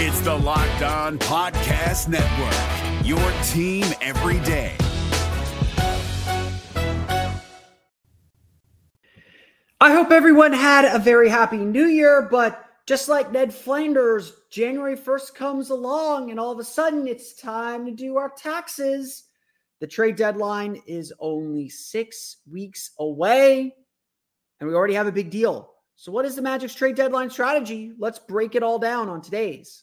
It's the Locked On Podcast Network, your team every day. I hope everyone had a very happy new year, but just like Ned Flanders, January 1st comes along and all of a sudden it's time to do our taxes. The trade deadline is only six weeks away, and we already have a big deal. So, what is the Magic's trade deadline strategy? Let's break it all down on today's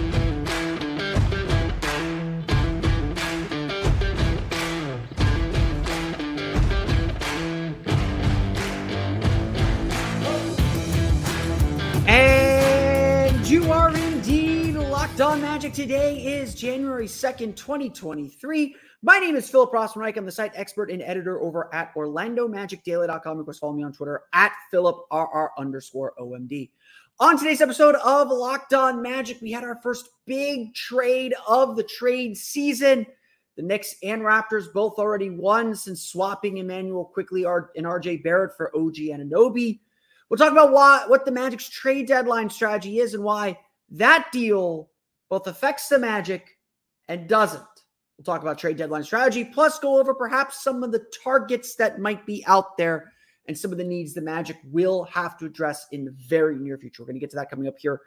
On magic. Today is January 2nd, 2023. My name is Philip Rossman-Reich. I'm the site expert and editor over at OrlandoMagicDaily.com. Of course, follow me on Twitter at PhilipRR underscore OMD. On today's episode of Locked On Magic, we had our first big trade of the trade season. The Knicks and Raptors both already won since swapping Immanuel Quickley and RJ Barrett for OG Anunoby. We'll talk about why, what the Magic's trade deadline strategy is and why that deal both affects the Magic and doesn't. We'll talk about trade deadline strategy, plus go over perhaps some of the targets that might be out there and some of the needs the Magic will have to address in the very near future. We're going to get to that coming up here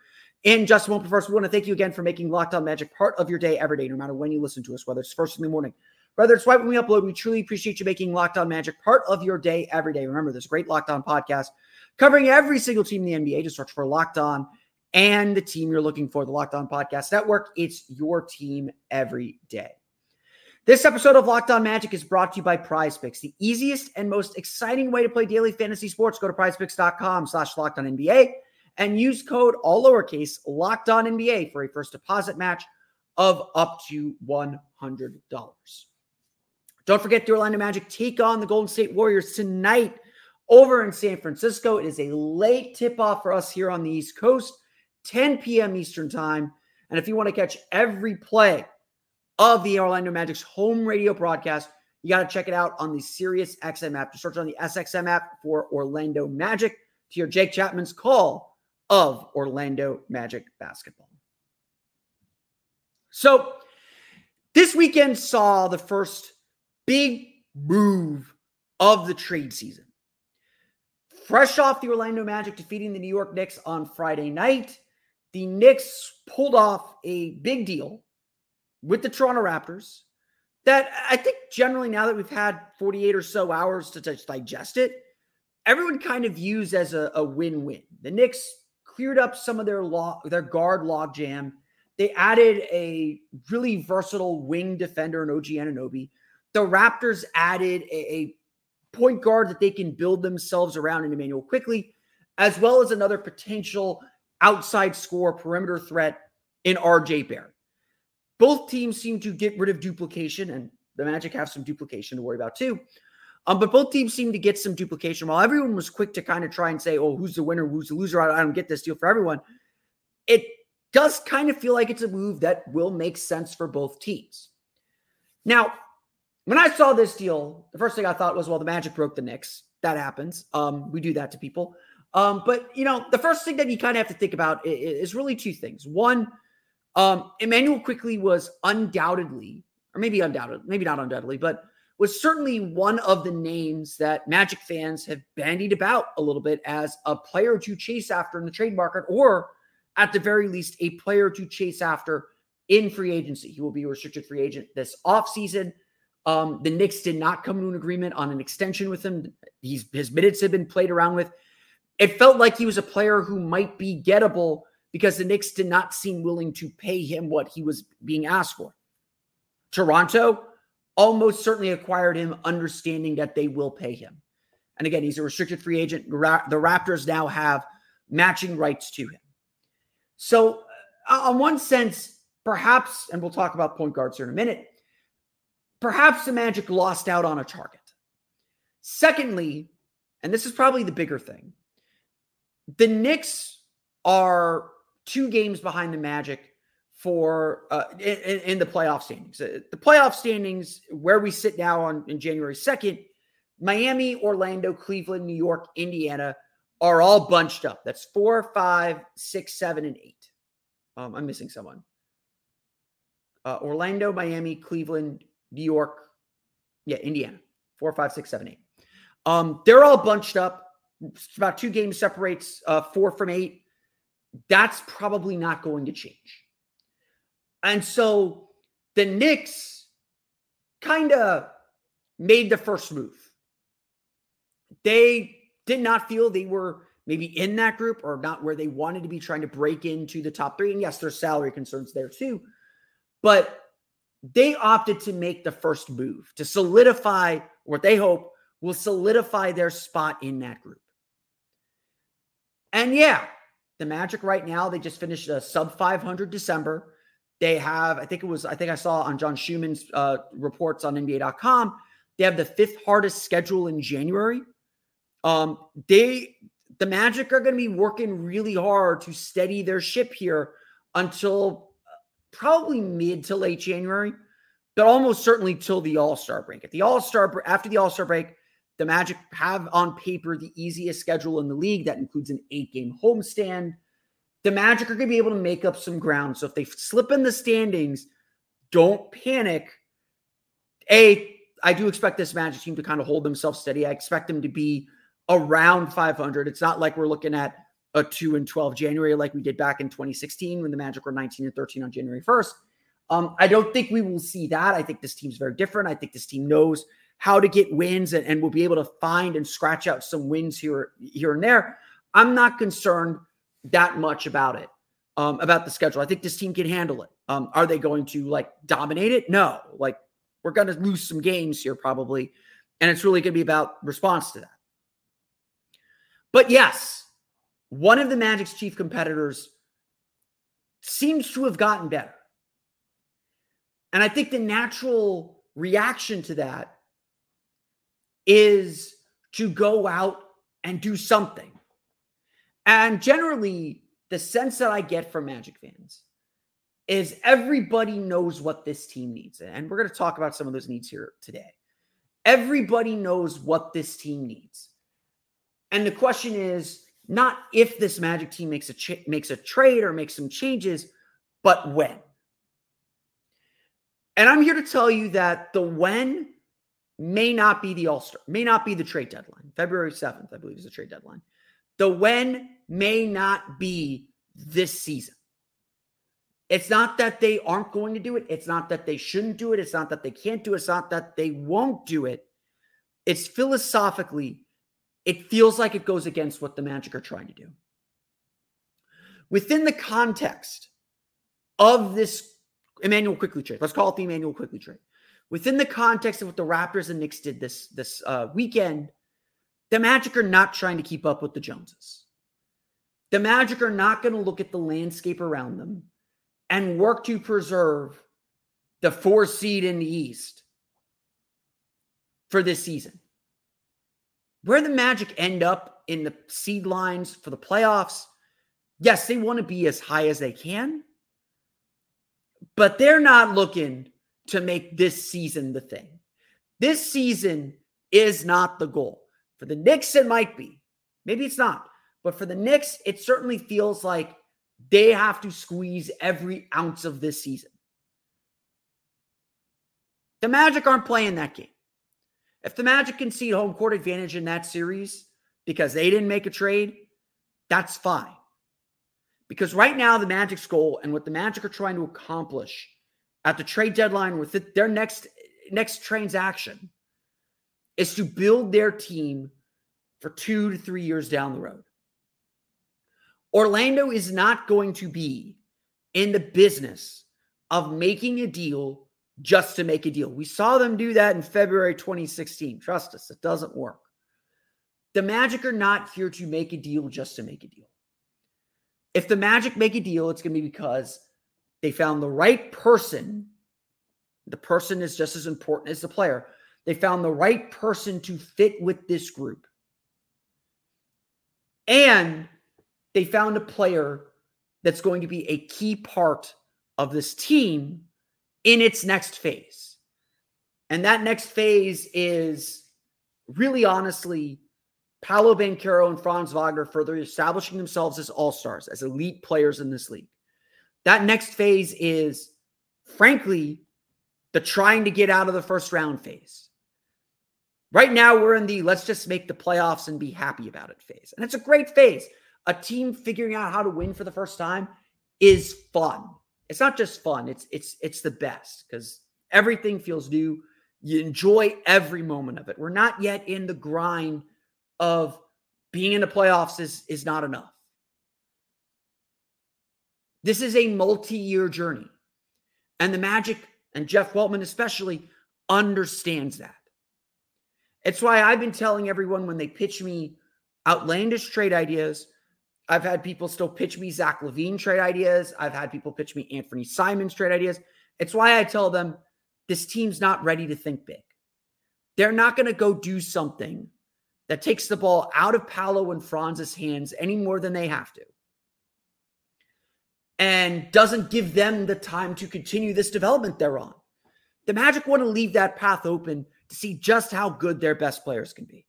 in just moment. But first, we want to thank you again for making Locked On Magic part of your day every day, no matter when you listen to us, whether it's first in the morning, whether it's right when we upload. We truly appreciate you making Locked On Magic part of your day every day. Remember, a great Locked On podcast covering every single team in the NBA. Just search for Locked On and the team you're looking for, the Locked On Podcast Network. It's your team every day. This episode of Locked On Magic is brought to you by Prize Picks, the easiest and most exciting way to play daily fantasy sports. Go to prizepicks.com slash locked on NBA and use code all lowercase locked on NBA for a first deposit match of up to $100. Don't forget the Orlando Magic take on the Golden State Warriors tonight over in San Francisco. It is a late tip off for us here on the East Coast, 10 p.m. Eastern Time. And if you want to catch every play of the Orlando Magic's home radio broadcast, you got to check it out on the Sirius XM app. Just search on the SXM app for Orlando Magic to hear Jake Chapman's call of Orlando Magic basketball. So, this weekend saw the first big move of the trade season. Fresh off the Orlando Magic defeating the New York Knicks on Friday night, the Knicks pulled off a big deal with the Toronto Raptors that I think generally now that we've had 48 or so hours to digest it, everyone kind of views as a, a win-win. The Knicks cleared up some of their law, their guard logjam. They added a really versatile wing defender in OG Anunoby. The Raptors added a, a point guard that they can build themselves around in Immanuel Quickley, as well as another potential outside score perimeter threat in RJ Barrett. Both teams seem to get rid of duplication, and the Magic have some duplication to worry about too. Um, but both teams seem to get some duplication. While everyone was quick to kind of try and say, "Oh, who's the winner? Who's the loser?" I don't get this deal for everyone. It does kind of feel like it's a move that will make sense for both teams. Now, when I saw this deal, the first thing I thought was, well, the Magic broke the Knicks. That happens. Um, we do that to people. Um, but you know, the first thing that you kind of have to think about is, really two things. One, um, Immanuel Quickley was undoubtedly, or maybe undoubtedly, maybe not undoubtedly, but was certainly one of the names that Magic fans have bandied about a little bit as a player to chase after in the trade market, or at the very least, a player to chase after in free agency. He will be a restricted free agent this offseason. Um, the Knicks did not come to an agreement on an extension with him. He's, his minutes have been played around with. It felt like he was a player who might be gettable because the Knicks did not seem willing to pay him what he was being asked for. Toronto almost certainly acquired him, understanding that they will pay him. And again, he's a restricted free agent. The Raptors now have matching rights to him. So, uh, on one sense, perhaps, and we'll talk about point guards here in a minute, perhaps the Magic lost out on a target. Secondly, and this is probably the bigger thing, the Knicks are two games behind the Magic for uh, in, in, the playoff standings. Uh, the playoff standings, where we sit now on in January 2nd, Miami, Orlando, Cleveland, New York, Indiana are all bunched up. That's four, five, six, seven, and eight. Um, I'm missing someone. Uh, Orlando, Miami, Cleveland, New York, yeah, Indiana. Four, five, six, seven, eight. Um, they're all bunched up. About two games separates uh, four from eight. That's probably not going to change. And so the Knicks kind of made the first move. They did not feel they were maybe in that group or not where they wanted to be trying to break into the top three. And yes, there's salary concerns there too. But they opted to make the first move to solidify what they hope will solidify their spot in that group. And yeah, the Magic right now, they just finished a sub 500 December. They have, I think it was, I think I saw on John Schuhmann's uh, reports on NBA.com, they have the fifth hardest schedule in January. Um, they, the Magic are going to be working really hard to steady their ship here until uh, probably mid to late January, but almost certainly till the All Star break. At the All Star after the All Star break, the Magic have on paper the easiest schedule in the league. That includes an eight game homestand the Magic are going to be able to make up some ground. So if they slip in the standings, don't panic. A, I do expect this Magic team to kind of hold themselves steady. I expect them to be around 500. It's not like we're looking at a 2 and 12 January like we did back in 2016 when the Magic were 19 and 13 on January 1st. Um, I don't think we will see that. I think this team's very different. I think this team knows how to get wins and, and will be able to find and scratch out some wins here, here and there. I'm not concerned that much about it, um, about the schedule. I think this team can handle it. Um, are they going to like dominate it? No. Like we're going to lose some games here probably, and it's really going to be about response to that. But yes, one of the Magic's chief competitors seems to have gotten better. And I think the natural reaction to that is to go out and do something. And generally, the sense that I get from Magic fans is everybody knows what this team needs. And we're going to talk about some of those needs here today. Everybody knows what this team needs. And the question is not if this Magic team makes a makes a trade or makes some changes, but when. And I'm here to tell you that the when may not be the All-Star, may not be the trade deadline. February 7th, I believe is the trade deadline. The when may not be this season. It's not that they aren't going to do it. It's not that they shouldn't do it. It's not that they can't do it. It's not that they won't do it. It's philosophically, it feels like it goes against what the Magic are trying to do. Within the context of this Immanuel Quickley trade, let's call it the Immanuel Quickley trade. Within the context of what the Raptors and Knicks did this this uh, weekend, the Magic are not trying to keep up with the Joneses. The Magic are not going to look at the landscape around them and work to preserve the four seed in the East for this season. Where the Magic end up in the seed lines for the playoffs, yes, they want to be as high as they can, but they're not looking to make this season the thing. This season is not the goal. For the Knicks, it might be. Maybe it's not. But for the Knicks, it certainly feels like they have to squeeze every ounce of this season. The Magic aren't playing that game. If the Magic concede home court advantage in that series because they didn't make a trade, that's fine. Because right now, the Magic's goal and what the Magic are trying to accomplish at the trade deadline with their next next transaction is to build their team for two to three years down the road. Orlando is not going to be in the business of making a deal just to make a deal. We saw them do that in February 2016. Trust us, it doesn't work. The Magic are not here to make a deal just to make a deal. If the Magic make a deal, it's going to be because they found the right person. The person is just as important as the player they found the right person to fit with this group. And they found a player that's going to be a key part of this team in its next phase. And that next phase is really honestly Paolo Banchero and Franz Wagner further establishing themselves as all stars, as elite players in this league. That next phase is, frankly, the trying to get out of the first round phase. Right now, we're in the let's just make the playoffs and be happy about it phase. And it's a great phase. A team figuring out how to win for the first time is fun. It's not just fun, it's it's it's the best because everything feels new. You enjoy every moment of it. We're not yet in the grind of being in the playoffs is, is not enough. This is a multi-year journey. And the Magic and Jeff Weltman especially understands that. It's why I've been telling everyone when they pitch me outlandish trade ideas. I've had people still pitch me Zach LaVine trade ideas. I've had people pitch me Anthony Simons trade ideas. It's why I tell them this team's not ready to think big. They're not going to go do something that takes the ball out of Paolo and Franz's hands any more than they have to. And doesn't give them the time to continue this development they're on. The Magic want to leave that path open to see just how good their best players can be.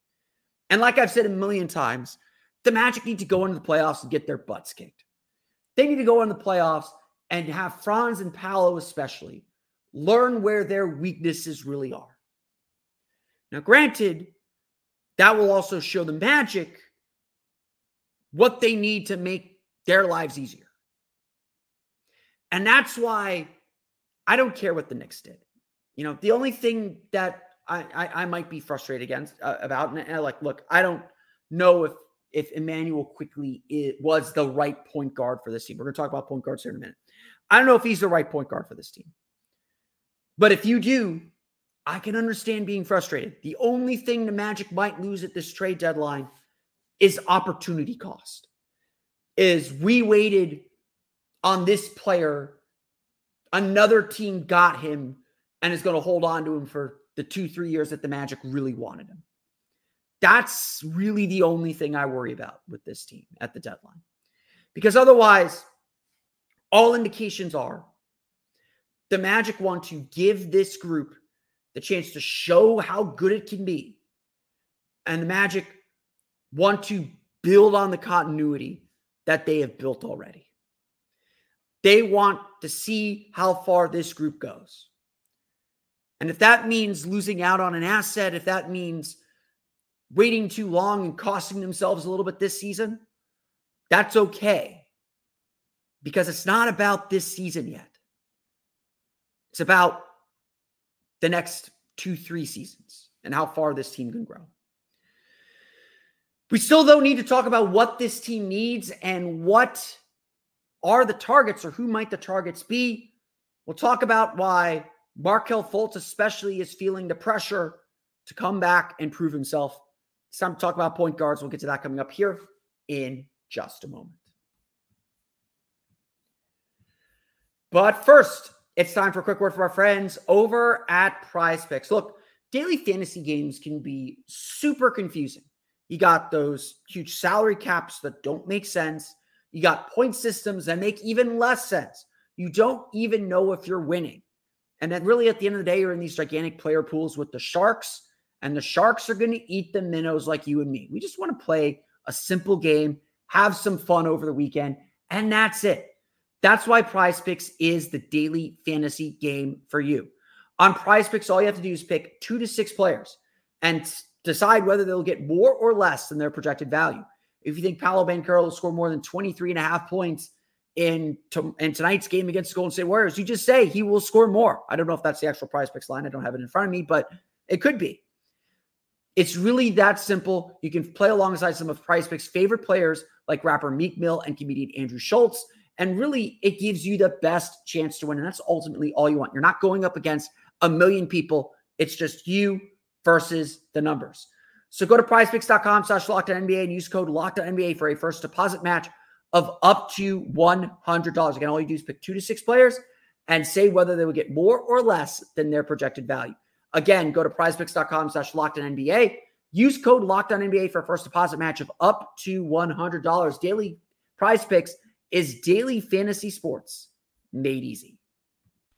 And like I've said a million times, the Magic need to go into the playoffs and get their butts kicked. They need to go into the playoffs and have Franz and Paolo, especially, learn where their weaknesses really are. Now, granted, that will also show the Magic what they need to make their lives easier. And that's why I don't care what the Knicks did. You know, the only thing that I, I, I might be frustrated against uh, about, and, like, look, I don't know if if Immanuel Quickley it was the right point guard for this team. We're going to talk about point guards here in a minute. I don't know if he's the right point guard for this team. But if you do, I can understand being frustrated. The only thing the Magic might lose at this trade deadline is opportunity cost. Is we waited on this player, another team got him and is going to hold on to him for the two, three years that the Magic really wanted him. That's really the only thing I worry about with this team at the deadline. Because otherwise, all indications are the Magic want to give this group the chance to show how good it can be. And the Magic want to build on the continuity that they have built already. They want to see how far this group goes. And if that means losing out on an asset, if that means waiting too long and costing themselves a little bit this season, that's okay. Because it's not about this season yet. It's about the next two, three seasons and how far this team can grow. We still, though, need to talk about what this team needs and what are the targets or who might the targets be. We'll talk about why Markelle Fultz, especially, is feeling the pressure to come back and prove himself. It's time to talk about point guards. We'll get to that coming up here in just a moment. But first, it's time for a quick word from our friends over at Prize Picks. Look, daily fantasy games can be super confusing. You got those huge salary caps that don't make sense. You got point systems that make even less sense. You don't even know if you're winning. And then, really, at the end of the day, you're in these gigantic player pools with the Sharks, and the Sharks are going to eat the minnows like you and me. We just want to play a simple game, have some fun over the weekend, and that's it. That's why Prize Picks is the daily fantasy game for you. On Prize Picks, all you have to do is pick two to six players and decide whether they'll get more or less than their projected value. If you think Paolo Banchero will score more than 23 and a half points in, to, in tonight's game against the Golden State Warriors, you just say he will score more. I don't know if that's the actual Prize Picks line. I don't have it in front of me, but it could be. It's really that simple. You can play alongside some of Prize Picks' favorite players like rapper Meek Mill and comedian Andrew Schulz. And really, it gives you the best chance to win. And that's ultimately all you want. You're not going up against a million people. It's just you versus the numbers. So go to prizepicks.com slash NBA and use code NBA for a first deposit match of up to $100. Again, all you do is pick two to six players and say whether they would get more or less than their projected value. Again, go to prizepicks.com slash NBA. Use code NBA for a first deposit match of up to $100. Daily prize picks is daily fantasy sports made easy.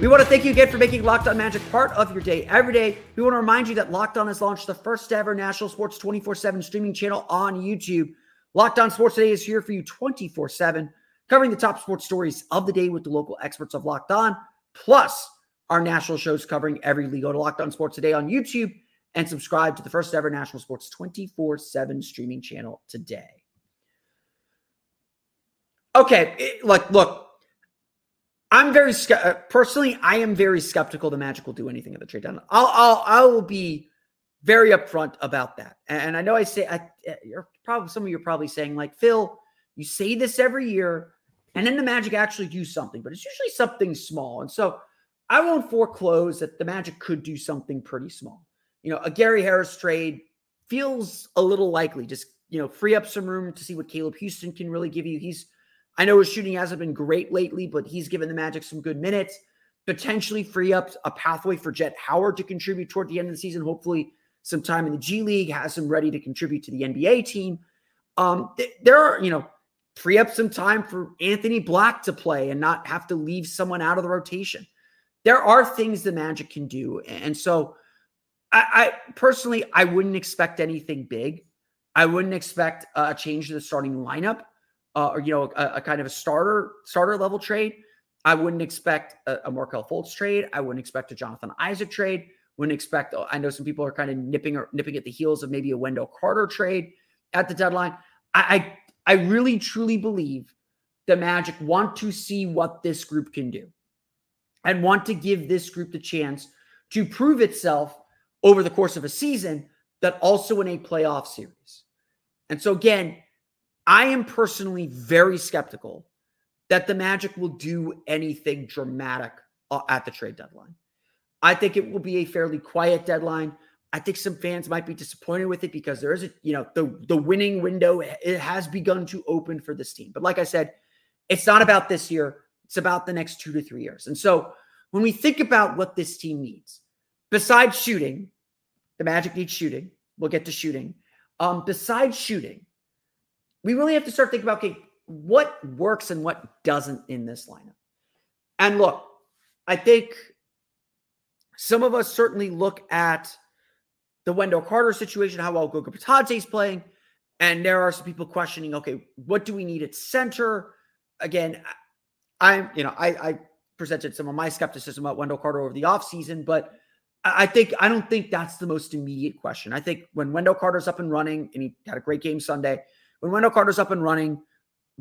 We want to thank you again for making Locked On Magic part of your day every day. We want to remind you that Locked On has launched the first ever national sports 24 7 streaming channel on YouTube. Locked On Sports Today is here for you 24 7, covering the top sports stories of the day with the local experts of Locked On, plus our national shows covering every league. Go to Locked On Sports Today on YouTube and subscribe to the first ever national sports 24 7 streaming channel today. Okay, it, like, look, I'm very uh, personally. I am very skeptical the Magic will do anything at the trade deadline. I'll, I'll, I will be very upfront about that. And I know I say, I, uh, you're probably some of you are probably saying like Phil, you say this every year, and then the Magic actually do something, but it's usually something small. And so I won't foreclose that the Magic could do something pretty small. You know, a Gary Harris trade feels a little likely. Just you know, free up some room to see what Caleb Houstan can really give you. He's I know his shooting hasn't been great lately, but he's given the Magic some good minutes. Potentially free up a pathway for Jett Howard to contribute toward the end of the season. Hopefully, some time in the G League has him ready to contribute to the NBA team. Um, th- there are, you know, free up some time for Anthony Black to play and not have to leave someone out of the rotation. There are things the Magic can do, and so I, I personally I wouldn't expect anything big. I wouldn't expect a change to the starting lineup uh, or you know a, a, kind of a starter starter level trade. I wouldn't expect a, a Markelle Fultz trade. I wouldn't expect a Jonathan Isaac trade. Wouldn't expect. Uh, I know some people are kind of nipping or nipping at the heels of maybe a Wendell Carter trade at the deadline. I I, I really truly believe the Magic want to see what this group can do, and want to give this group the chance to prove itself over the course of a season, that also in a playoff series. And so again, I am personally very skeptical that the Magic will do anything dramatic uh, at the trade deadline. I think it will be a fairly quiet deadline. I think some fans might be disappointed with it because there is a, you know, the the winning window it has begun to open for this team. But like I said, it's not about this year, it's about the next 2 to 3 years. And so when we think about what this team needs, besides shooting, the Magic needs shooting. We'll get to shooting. Um, besides shooting, we really have to start thinking about okay, what works and what doesn't in this lineup. And look, I think some of us certainly look at the Wendell Carter situation, how well Goga Bitadze is playing, and there are some people questioning, okay, what do we need at center? Again, I'm, you know, I, I presented some of my skepticism about Wendell Carter over the offseason, but I think I don't think that's the most immediate question. I think when Wendell Carter's up and running, and he had a great game Sunday, when Wendell Carter's up and running,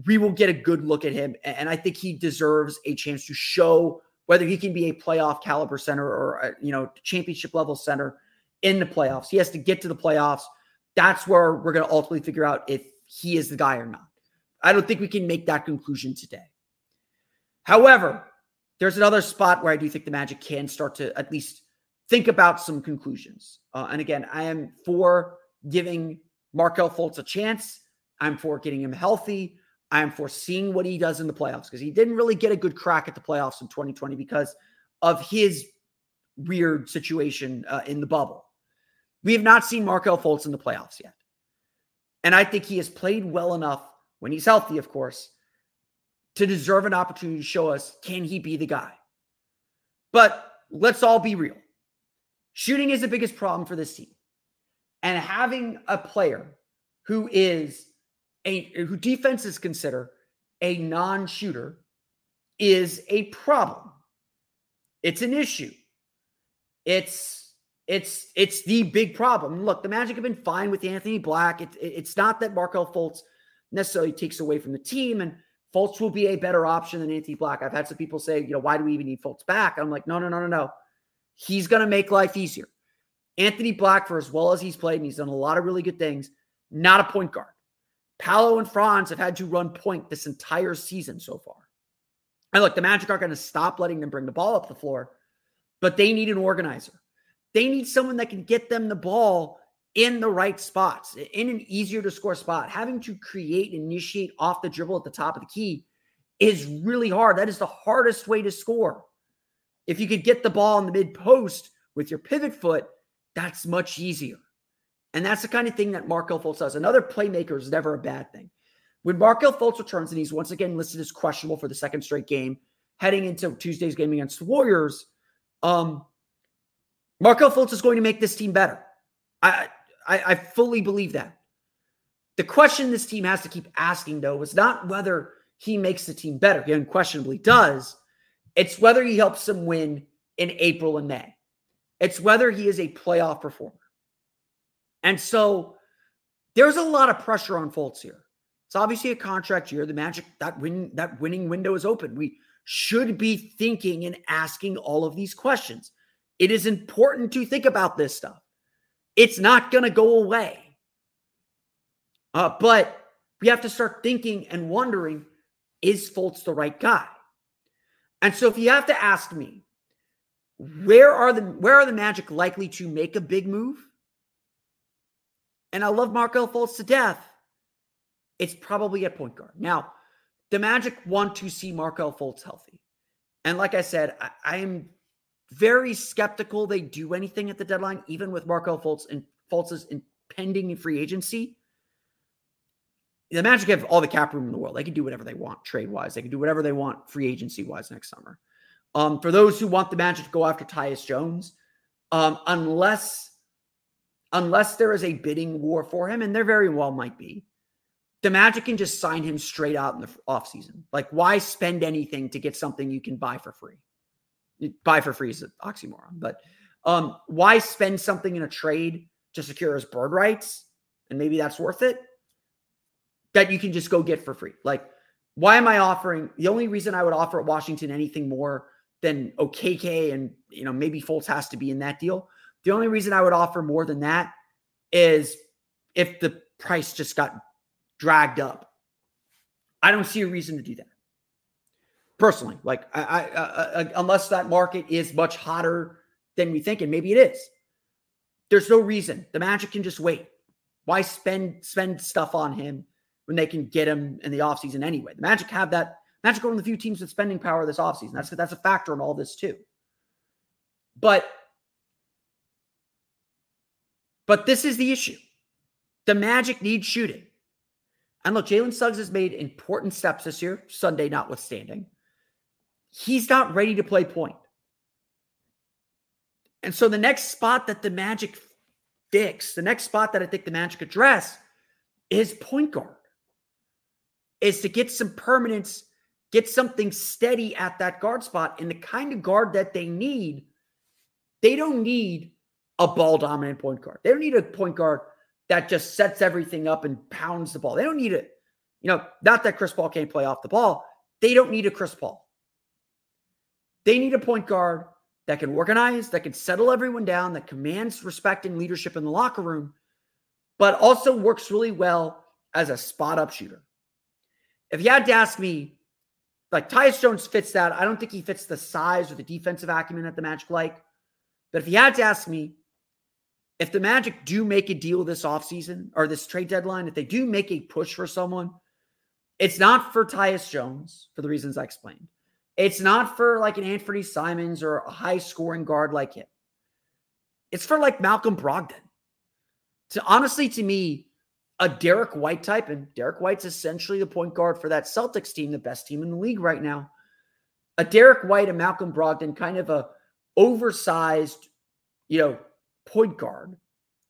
we will get a good look at him. And I think he deserves a chance to show whether he can be a playoff caliber center or, a, you know, championship level center in the playoffs. He has to get to the playoffs. That's where we're going to ultimately figure out if he is the guy or not. I don't think we can make that conclusion today. However, there's another spot where I do think the Magic can start to at least think about some conclusions. Uh, and again, I am for giving Markelle Fultz a chance. I'm for getting him healthy. I'm for seeing what he does in the playoffs because he didn't really get a good crack at the playoffs in 2020 because of his weird situation uh, in the bubble. We have not seen Markelle Fultz in the playoffs yet. And I think he has played well enough when he's healthy, of course, to deserve an opportunity to show us can he be the guy? But let's all be real. Shooting is the biggest problem for this team. And having a player who is a who defenses consider a non-shooter is a problem. It's an issue. It's it's it's the big problem. Look, the Magic have been fine with Anthony Black. It, it, it's not that Markelle Fultz necessarily takes away from the team, and Fultz will be a better option than Anthony Black. I've had some people say, you know, why do we even need Fultz back? I'm like, no, no, no, no, no. He's going to make life easier. Anthony Black, for as well as he's played, and he's done a lot of really good things, not a point guard. Paolo and Franz have had to run point this entire season so far. And look, the Magic aren't going to stop letting them bring the ball up the floor, but they need an organizer. They need someone that can get them the ball in the right spots, in an easier to score spot. Having to create, and initiate off the dribble at the top of the key is really hard. That is the hardest way to score. If you could get the ball in the mid post with your pivot foot, that's much easier. And that's the kind of thing that Markelle Fultz does. Another playmaker is never a bad thing. When Markelle Fultz returns and he's once again listed as questionable for the second straight game, heading into Tuesday's game against the Warriors, um, Fultz is going to make this team better. I, I, I fully believe that. The question this team has to keep asking, though, is not whether he makes the team better. He unquestionably does. It's whether he helps them win in April and May. It's whether he is a playoff performer. And so there's a lot of pressure on Fultz here. It's obviously a contract year. The Magic that win that winning window is open. We should be thinking and asking all of these questions. It is important to think about this stuff. It's not going to go away. Uh, but we have to start thinking and wondering is Fultz the right guy? And so if you have to ask me, where are the where are the Magic likely to make a big move? And I love Markelle Fultz to death it's probably at point guard. Now, the Magic want to see Markelle Fultz healthy. And like I said, I, am very skeptical they do anything at the deadline, even with Markelle Fultz and Fultz's impending free agency. The Magic have all the cap room in the world. They can do whatever they want trade wise. They can do whatever they want free agency wise next summer. Um, for those who want the Magic to go after Tyus Jones, um, unless unless there is a bidding war for him, and there very well might be, the Magic can just sign him straight out in the offseason. Like, why spend anything to get something you can buy for free? Buy for free is an oxymoron, but um, why spend something in a trade to secure his bird rights? And maybe that's worth it. That you can just go get for free. Like, why am I offering? The only reason I would offer at Washington anything more than Okeke and you know maybe Fultz has to be in that deal. The only reason I would offer more than that is if the price just got dragged up. I don't see a reason to do that. Personally, like I, I, I, uh, uh, unless that market is much hotter than we think, and maybe it is. There's no reason. The Magic can just wait. Why spend spend stuff on him when they can get him in the offseason anyway? The Magic have that. Magic are one of the few teams with spending power this offseason. That's that's a factor in all this too. But but this is the issue. The Magic need shooting. And look, Jalen Suggs has made important steps this year, Sunday notwithstanding. He's not ready to play point. And so the next spot that the Magic fix, the next spot that I think the Magic address is point guard, is to get some permanence, get something steady at that guard spot. And the kind of guard that they need, they don't need a ball dominant point guard. They don't need a point guard that just sets everything up and pounds the ball. They don't need it. You know, not that Chris Paul can't play off the ball. They don't need a Chris Paul. They need a point guard that can organize, that can settle everyone down, that commands respect and leadership in the locker room, but also works really well as a spot up shooter. If you had to ask me, like Tyus Jones fits that. I don't think he fits the size or the defensive acumen that the Magic like. But if you had to ask me, if the Magic do make a deal this offseason or this trade deadline, if they do make a push for someone, it's not for Tyus Jones for the reasons I explained. It's not for like an Anthony Simons or a high scoring guard like him. It's for like Malcolm Brogdon. To honestly, to me, a Derrick White type, and Derrick White's essentially the point guard for that Celtics team, the best team in the league right now. A Derrick White and Malcolm Brogdon, kind of a oversized, you know, point guard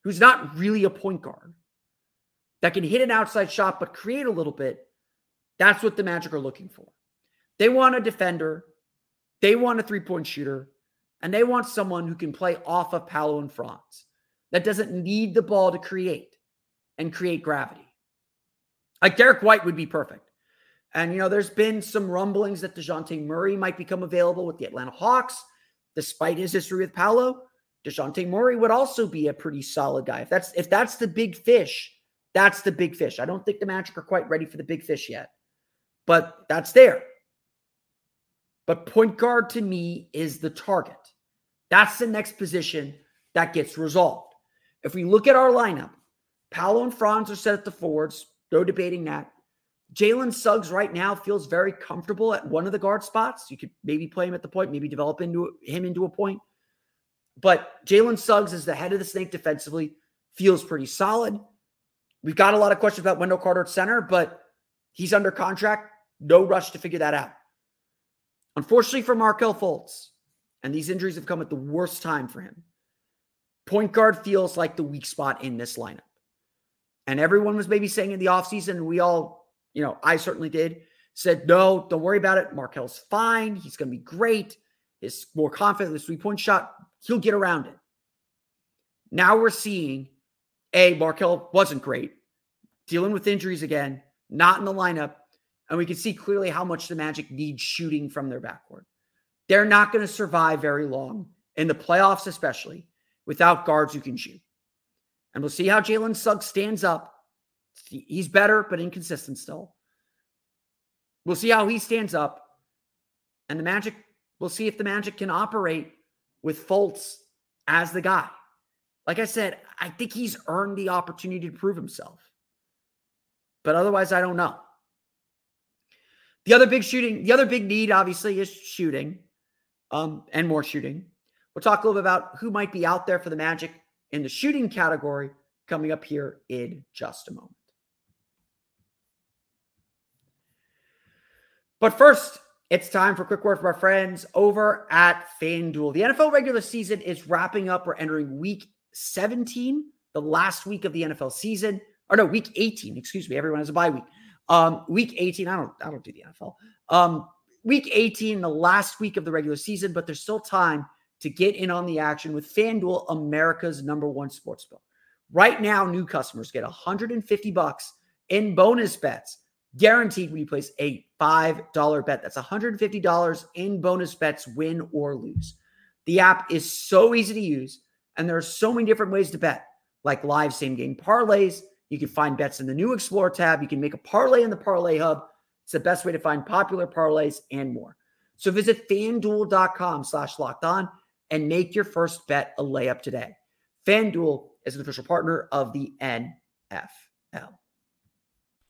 who's not really a point guard that can hit an outside shot but create a little bit. That's what the Magic are looking for. They want a defender, they want a three point shooter, and they want someone who can play off of Paolo and Franz that doesn't need the ball to create and create gravity. Like Derrick White would be perfect. And, you know, there's been some rumblings that Dejounte Murray might become available with the Atlanta Hawks, despite his history with Paolo. Dejounte Murray would also be a pretty solid guy. If that's if that's the big fish, that's the big fish. I don't think the Magic are quite ready for the big fish yet, but that's there. But point guard to me is the target. That's the next position that gets resolved. If we look at our lineup, Paolo and Franz are set at the forwards. No debating that. Jalen Suggs right now feels very comfortable at one of the guard spots. You could maybe play him at the point, maybe develop into him into a point. But Jalen Suggs is the head of the snake defensively, feels pretty solid. We've got a lot of questions about Wendell Carter at center, but he's under contract. No rush to figure that out. Unfortunately for Markelle Fultz, and these injuries have come at the worst time for him, point guard feels like the weak spot in this lineup. And everyone was maybe saying in the offseason, we all, you know, I certainly did, said, no, don't worry about it. Markelle's fine. He's going to be great. He's more confident in the three point shot. He'll get around it. Now we're seeing A, Markelle wasn't great, dealing with injuries again, not in the lineup. And we can see clearly how much the Magic need shooting from their backcourt. They're not going to survive very long in the playoffs, especially without guards who can shoot. And we'll see how Jalen Suggs stands up. He's better, but inconsistent still. We'll see how he stands up. And the Magic, we'll see if the Magic can operate with Fultz as the guy. Like I said, I think he's earned the opportunity to prove himself. But otherwise, I don't know. The other big shooting, the other big need, obviously, is shooting um, and more shooting. We'll talk a little bit about who might be out there for the Magic in the shooting category coming up here in just a moment. But first, it's time for a quick word from our friends over at FanDuel. The NFL regular season is wrapping up. We're entering week 17, the last week of the NFL season. Or no, week 18, excuse me. Everyone has a bye week. Um, week 18, I don't I don't do the NFL. Um, week 18, the last week of the regular season, but there's still time to get in on the action with FanDuel, America's number one sports book. Right now, new customers get 150 bucks in bonus bets guaranteed when you place a $5 bet. That's $150 in bonus bets, win or lose. The app is so easy to use, and there are so many different ways to bet, like live same game parlays. You can find bets in the new Explore tab. You can make a parlay in the Parlay Hub. It's the best way to find popular parlays and more. So visit fanduel.com slash locked on and make your first bet a layup today. FanDuel is an official partner of the NFL.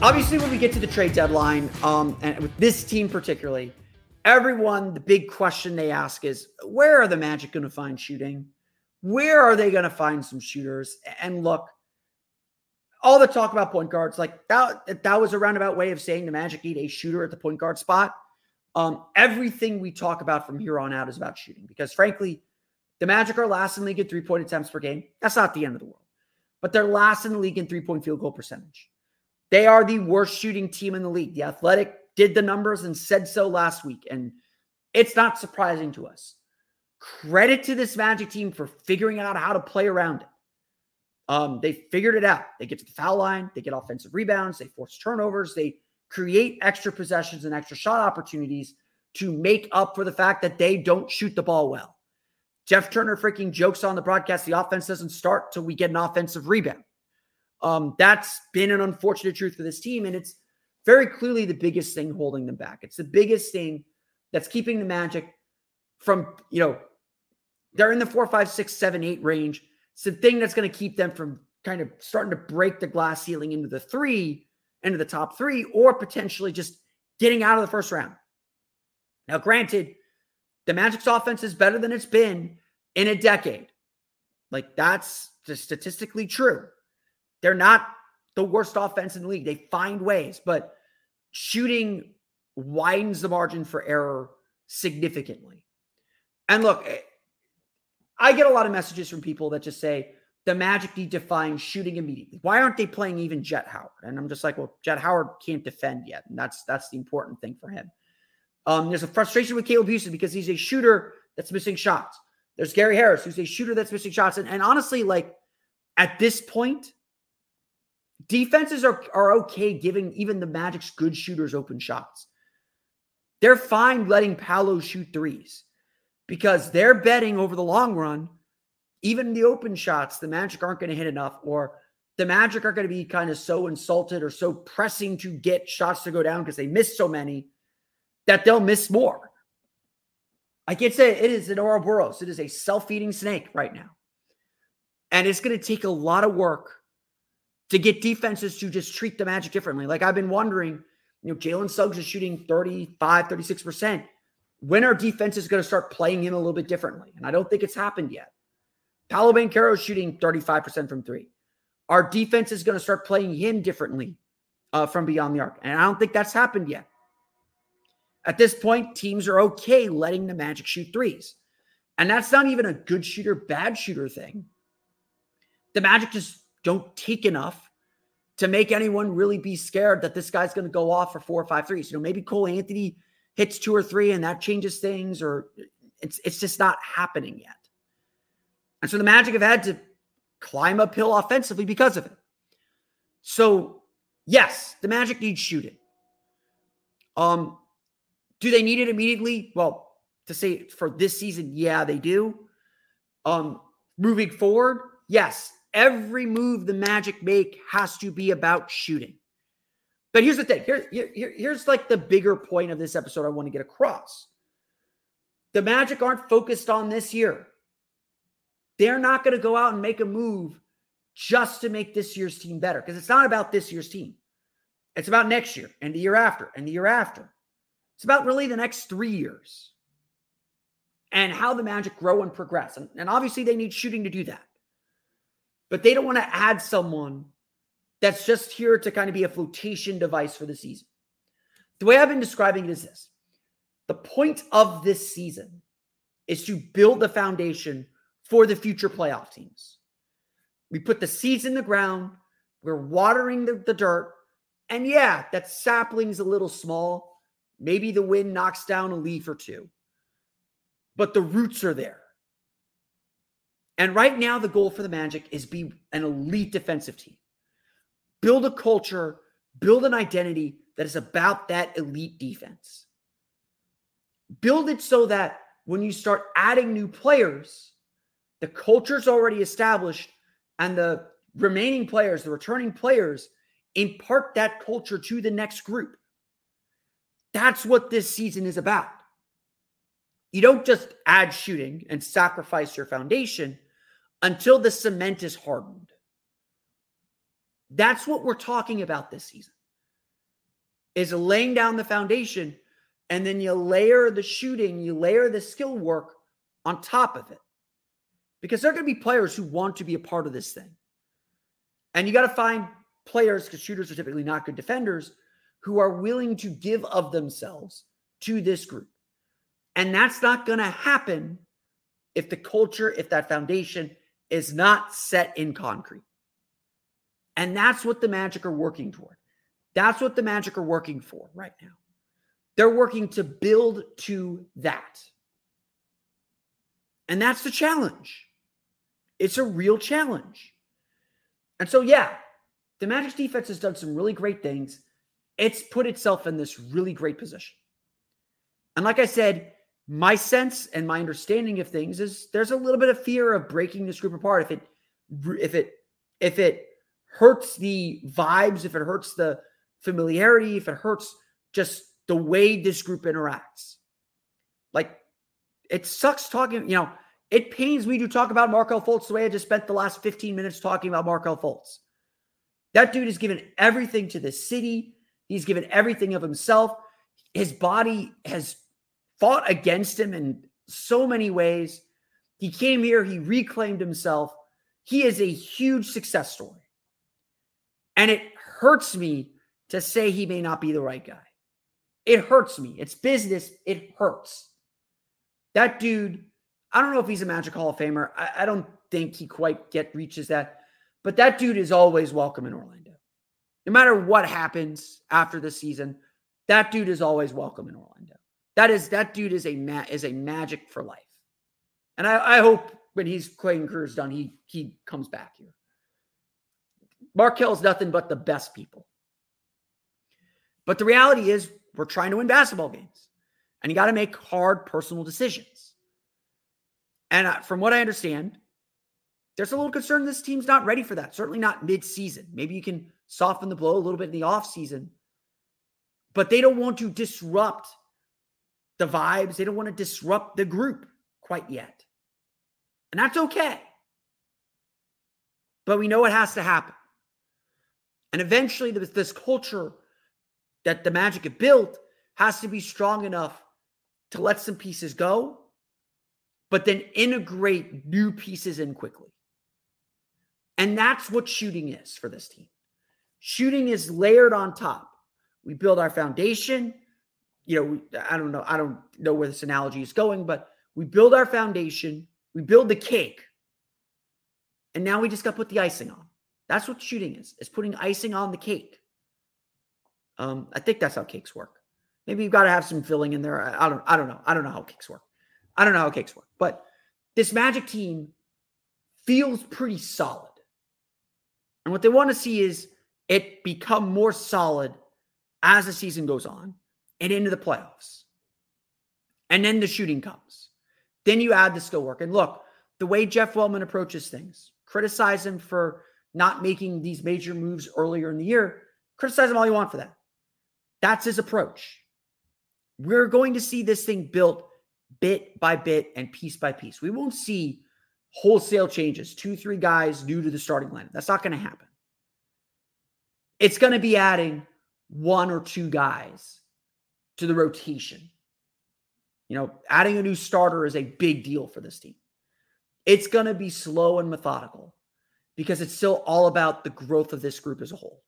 Obviously, when we get to the trade deadline, um, and with this team particularly, everyone, the big question they ask is where are the Magic going to find shooting? Where are they going to find some shooters? And look, all the talk about point guards, like that, that was a roundabout way of saying the Magic need a shooter at the point guard spot. Um, everything we talk about from here on out is about shooting because, frankly, The Magic are last in the league in three point attempts per game. That's not the end of the world, but they're last in the league in three point field goal percentage. They are the worst shooting team in the league. The Athletic did the numbers and said so last week, and it's not surprising to us. Credit to this Magic team for figuring out how to play around it. Um, they figured it out. They get to the foul line, they get offensive rebounds, they force turnovers, they create extra possessions and extra shot opportunities to make up for the fact that they don't shoot the ball well. Jeff Turner freaking jokes on the broadcast the offense doesn't start till we get an offensive rebound. Um, that's been an unfortunate truth for this team, and it's very clearly the biggest thing holding them back. It's the biggest thing that's keeping the Magic from, you know, they're in the four, five, six, seven, eight range. It's the thing that's going to keep them from kind of starting to break the glass ceiling into the three, into the top three, or potentially just getting out of the first round. Now, granted, the Magic's offense is better than it's been in a decade. Like that's just statistically true. They're not the worst offense in the league. They find ways, but shooting widens the margin for error significantly. And look, eh, I get a lot of messages from people that just say the Magic need to find shooting immediately. Why aren't they playing even Jett Howard? And I'm just like, well, Jett Howard can't defend yet, and that's that's the important thing for him. Um, there's a frustration with Caleb Houstan because he's a shooter that's missing shots. There's Gary Harris, who's a shooter that's missing shots. And, and honestly, like at this point, defenses are, are okay giving even the Magic's good shooters open shots. They're fine letting Paolo shoot threes because they're betting over the long run, even the open shots, the Magic aren't going to hit enough, or the Magic are going to be kind of so insulted or so pressing to get shots to go down because they missed so many that they'll miss more. I can't say it is an Ouroboros. It is a self-feeding snake right now. And it's going to take a lot of work to get defenses to just treat the Magic differently. Like I've been wondering, you know, Jalen Suggs is shooting 35, 36%. When are defenses going to start playing him a little bit differently? And I don't think it's happened yet. Paolo Banchero is shooting 35% from three. Our defense is going to start playing him differently uh, from beyond the arc. And I don't think that's happened yet. At this point, teams are okay letting the Magic shoot threes. And that's not even a good shooter, bad shooter thing. The Magic just don't take enough to make anyone really be scared that this guy's going to go off for four or five threes. You know, maybe Cole Anthony hits two or three and that changes things, or it's it's just not happening yet. And so the Magic have had to climb uphill offensively because of it. So, yes, the Magic needs shooting. Um, do they need it immediately? Well, to say for this season, yeah, they do. Um, moving forward, yes, every move the Magic make has to be about shooting. But here's the thing. Here, here, here's like the bigger point of this episode I want to get across. The Magic aren't focused on this year. They're not going to go out and make a move just to make this year's team better because it's not about this year's team. It's about next year and the year after and the year after. It's about really the next three years and how the Magic grow and progress. And, and obviously, they need shooting to do that. But they don't want to add someone that's just here to kind of be a flotation device for the season. The way I've been describing it is this the point of this season is to build the foundation for the future playoff teams. We put the seeds in the ground, we're watering the, the dirt. And yeah, that sapling's a little small, Maybe the wind knocks down a leaf or two, but the roots are there. And right now, the goal for the Magic is be an elite defensive team. Build a culture, build an identity that is about that elite defense. Build it so that when you start adding new players, the culture's already established, and the remaining players, the returning players, impart that culture to the next group. That's what this season is about. You don't just add shooting and sacrifice your foundation until the cement is hardened. That's what we're talking about this season. Is laying down the foundation and then you layer the shooting, you layer the skill work on top of it. Because there are going to be players who want to be a part of this thing. And you got to find players because shooters are typically not good defenders who are willing to give of themselves to this group. And that's not going to happen if the culture, if that foundation is not set in concrete. And that's what the Magic are working toward. That's what the Magic are working for right now. They're working to build to that. And that's the challenge. It's a real challenge. And so, yeah, the Magic's defense has done some really great things. It's put itself in this really great position. And like I said, my sense and my understanding of things is there's a little bit of fear of breaking this group apart if it if it if it hurts the vibes, if it hurts the familiarity, if it hurts just the way this group interacts. Like it sucks talking, you know, it pains me to talk about Markelle Fultz the way I just spent the last 15 minutes talking about Markelle Fultz. That dude has given everything to the city. He's given everything of himself. His body has fought against him in so many ways. He came here, he reclaimed himself. He is a huge success story. And it hurts me to say he may not be the right guy. It hurts me. It's business. It hurts. That dude, I don't know if he's a Magic Hall of Famer. I, I don't think he quite get reaches that, but that dude is always welcome in Orlando. No matter what happens after the season, that dude is always welcome in Orlando. That is that dude is a ma- is a magic for life. And I, I hope when he's playing career's done, he he comes back here. Markelle's nothing but the best people. But the reality is, we're trying to win basketball games, and you got to make hard personal decisions. And from what I understand, there's a little concern this team's not ready for that. Certainly not mid-season. Maybe you can soften the blow a little bit in the offseason. But they don't want to disrupt the vibes. They don't want to disrupt the group quite yet. And that's okay. But we know it has to happen. And eventually, this, this culture that the Magic have built has to be strong enough to let some pieces go, but then integrate new pieces in quickly. And that's what shooting is for this team. Shooting is layered on top. We build our foundation. You know, I don't know. I don't know where this analogy is going, but we build our foundation. We build the cake. And now we just got to put the icing on. That's what shooting is. It's putting icing on the cake. Um, I think that's how cakes work. Maybe you've got to have some filling in there. I, I don't. I don't know. I don't know how cakes work. I don't know how cakes work. But this Magic team feels pretty solid. And what they want to see is it become more solid as the season goes on and into the playoffs. And then the shooting comes. Then you add the skill work. And look, the way Jeff Weltman approaches things, criticize him for not making these major moves earlier in the year. Criticize him all you want for that. That's his approach. We're going to see this thing built bit by bit and piece by piece. We won't see wholesale changes, two, three guys new to the starting lineup. That's not going to happen. It's going to be adding one or two guys to the rotation. You know, adding a new starter is a big deal for this team. It's going to be slow and methodical because it's still all about the growth of this group as a whole.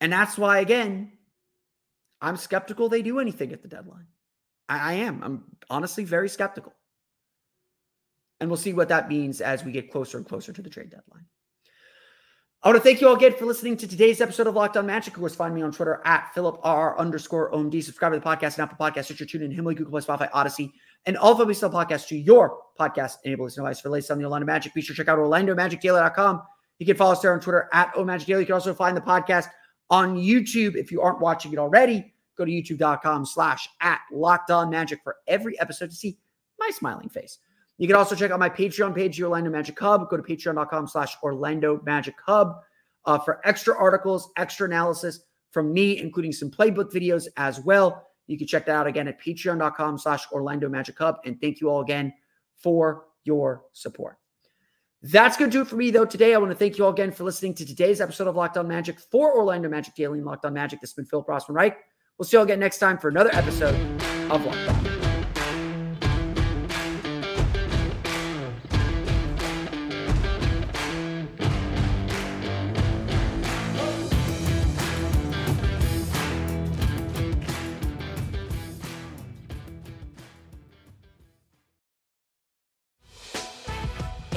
And that's why, again, I'm skeptical they do anything at the deadline. I, I am. I'm honestly very skeptical. And we'll see what that means as we get closer and closer to the trade deadline. I want to thank you all again for listening to today's episode of Locked On Magic. Of course, find me on Twitter at Philip R underscore OMD. Subscribe to the podcast and Apple Podcasts, Stitcher, TuneIn, Himalaya, Google Play, Spotify, Odyssey, and all of them still podcasts to your podcast enable enabled device for the latest on the Orlando Magic. Be sure to check out OrlandoMagicDaily.com. You can follow us there on Twitter at OMagicDaily. You can also find the podcast on YouTube. If you aren't watching it already, go to youtube.com slash at Locked On Magic for every episode to see my smiling face. You can also check out my Patreon page, the Orlando Magic Hub. Go to patreon.com slash Orlando Magic Hub uh, for extra articles, extra analysis from me, including some playbook videos as well. You can check that out again at patreon.com slash Orlando Magic Hub. And thank you all again for your support. That's going to do it for me, though. Today, I want to thank you all again for listening to today's episode of Locked On Magic for Orlando Magic Daily and Locked On Magic. This has been Phil Rossman Reich. We'll see you all again next time for another episode of Locked On.